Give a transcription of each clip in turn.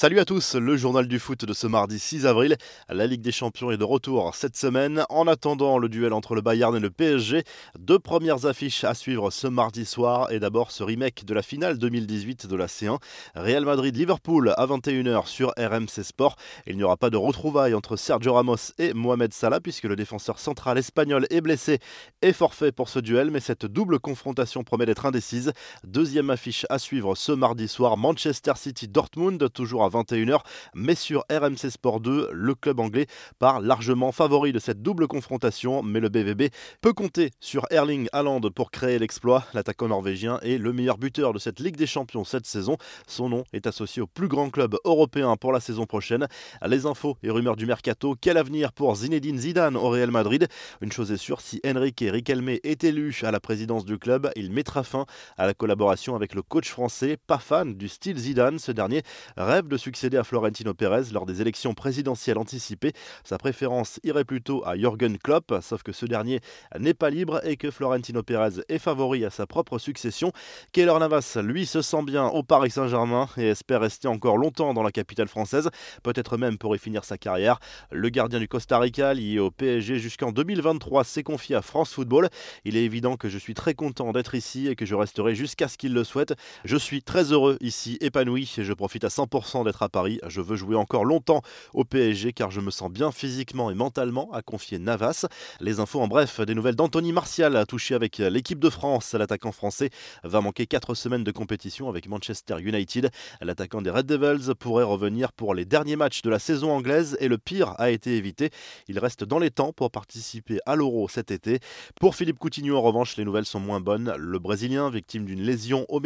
Salut à tous, le journal du foot de ce mardi 6 avril. La Ligue des Champions est de retour cette semaine. En attendant le duel entre le Bayern et le PSG, deux premières affiches à suivre ce mardi soir et d'abord ce remake de la finale 2018 de la C1. Real Madrid-Liverpool à 21h sur RMC Sport. Il n'y aura pas de retrouvailles entre Sergio Ramos et Mohamed Salah puisque le défenseur central espagnol est blessé et forfait pour ce duel, mais cette double confrontation promet d'être indécise. Deuxième affiche à suivre ce mardi soir, Manchester City-Dortmund, toujours à 21h, mais sur RMC Sport 2, le club anglais part largement favori de cette double confrontation, mais le BVB peut compter sur Erling Haaland pour créer l'exploit. L'attaquant norvégien est le meilleur buteur de cette Ligue des Champions cette saison. Son nom est associé au plus grand club européen pour la saison prochaine. Les infos et rumeurs du mercato, quel avenir pour Zinedine Zidane au Real Madrid? Une chose est sûre, si Enrique Riquelme est élu à la présidence du club, il mettra fin à la collaboration avec le coach français, pas fan du style Zidane. Ce dernier rêve de succéder à Florentino Pérez lors des élections présidentielles anticipées. Sa préférence irait plutôt à Jürgen Klopp, sauf que ce dernier n'est pas libre et que Florentino Pérez est favori à sa propre succession. Keylor Navas, lui, se sent bien au Paris Saint-Germain et espère rester encore longtemps dans la capitale française, peut-être même pour y finir sa carrière. Le gardien du Costa Rica, lié au PSG jusqu'en 2023, s'est confié à France Football. Il est évident que je suis très content d'être ici et que je resterai jusqu'à ce qu'il le souhaite. Je suis très heureux ici, épanoui et je profite à 100% d'être à Paris. Je veux jouer encore longtemps au PSG car je me sens bien physiquement et mentalement, à confier Navas. Les infos en bref, des nouvelles d'Anthony Martial, touché avec l'équipe de France. L'attaquant français va manquer 4 semaines de compétition avec Manchester United. L'attaquant des Red Devils pourrait revenir pour les derniers matchs de la saison anglaise et le pire a été évité. Il reste dans les temps pour participer à l'Euro cet été. Pour Philippe Coutinho, en revanche, les nouvelles sont moins bonnes. Le Brésilien, victime d'une lésion au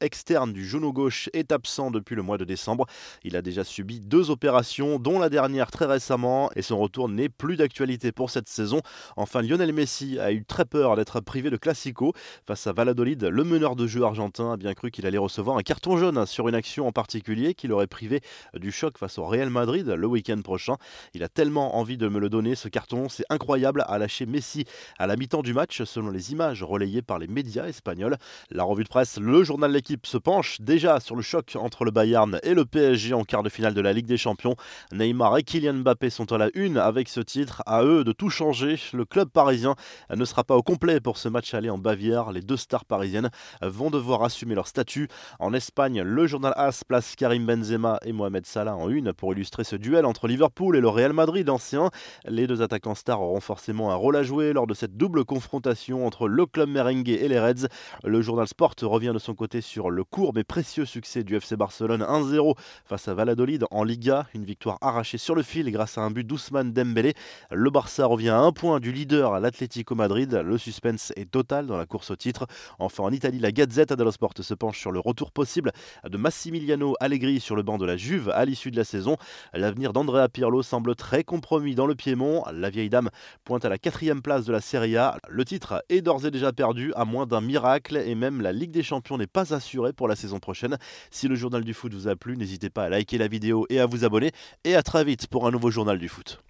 externe du genou gauche, est absent depuis le mois de décembre. Il a déjà subi deux opérations, dont la dernière très récemment, et son retour n'est plus d'actualité pour cette saison. Enfin, Lionel Messi a eu très peur d'être privé de Classico. Face à Valladolid, le meneur de jeu argentin a bien cru qu'il allait recevoir un carton jaune sur une action en particulier qui l'aurait privé du choc face au Real Madrid le week-end prochain. Il a tellement envie de me le donner, ce carton, c'est incroyable, à lâcher Messi à la mi-temps du match, selon les images relayées par les médias espagnols. La revue de presse, le journal L'équipe se penche déjà sur le choc entre le Bayern et le PSG en quart de finale de la Ligue des Champions. Neymar et Kylian Mbappé sont à la une avec ce titre. À eux de tout changer. Le club parisien ne sera pas au complet pour ce match aller en Bavière. Les deux stars parisiennes vont devoir assumer leur statut. En Espagne, le journal AS place Karim Benzema et Mohamed Salah en une pour illustrer ce duel entre Liverpool et le Real Madrid ancien. Les deux attaquants stars auront forcément un rôle à jouer lors de cette double confrontation entre le club merengue et les Reds. Le journal Sport revient de son côté sur le court mais précieux succès du FC Barcelone 1-0 face à Valladolid en Liga. Une victoire arrachée sur le fil grâce à un but d'Ousmane Dembélé. Le Barça revient à un point du leader à l'Atlético Madrid. Le suspense est total dans la course au titre. Enfin en Italie, la Gazette dello Sport se penche sur le retour possible de Massimiliano Allegri sur le banc de la Juve à l'issue de la saison. L'avenir d'Andrea Pirlo semble très compromis dans le Piémont. La vieille dame pointe à la quatrième place de la Serie A. Le titre est d'ores et déjà perdu à moins d'un miracle et même la Ligue des Champions n'est pas assurée pour la saison prochaine. Si le journal du foot vous a plu, n'hésitez pas à liker la vidéo et à vous abonner. Et à très vite pour un nouveau journal du foot.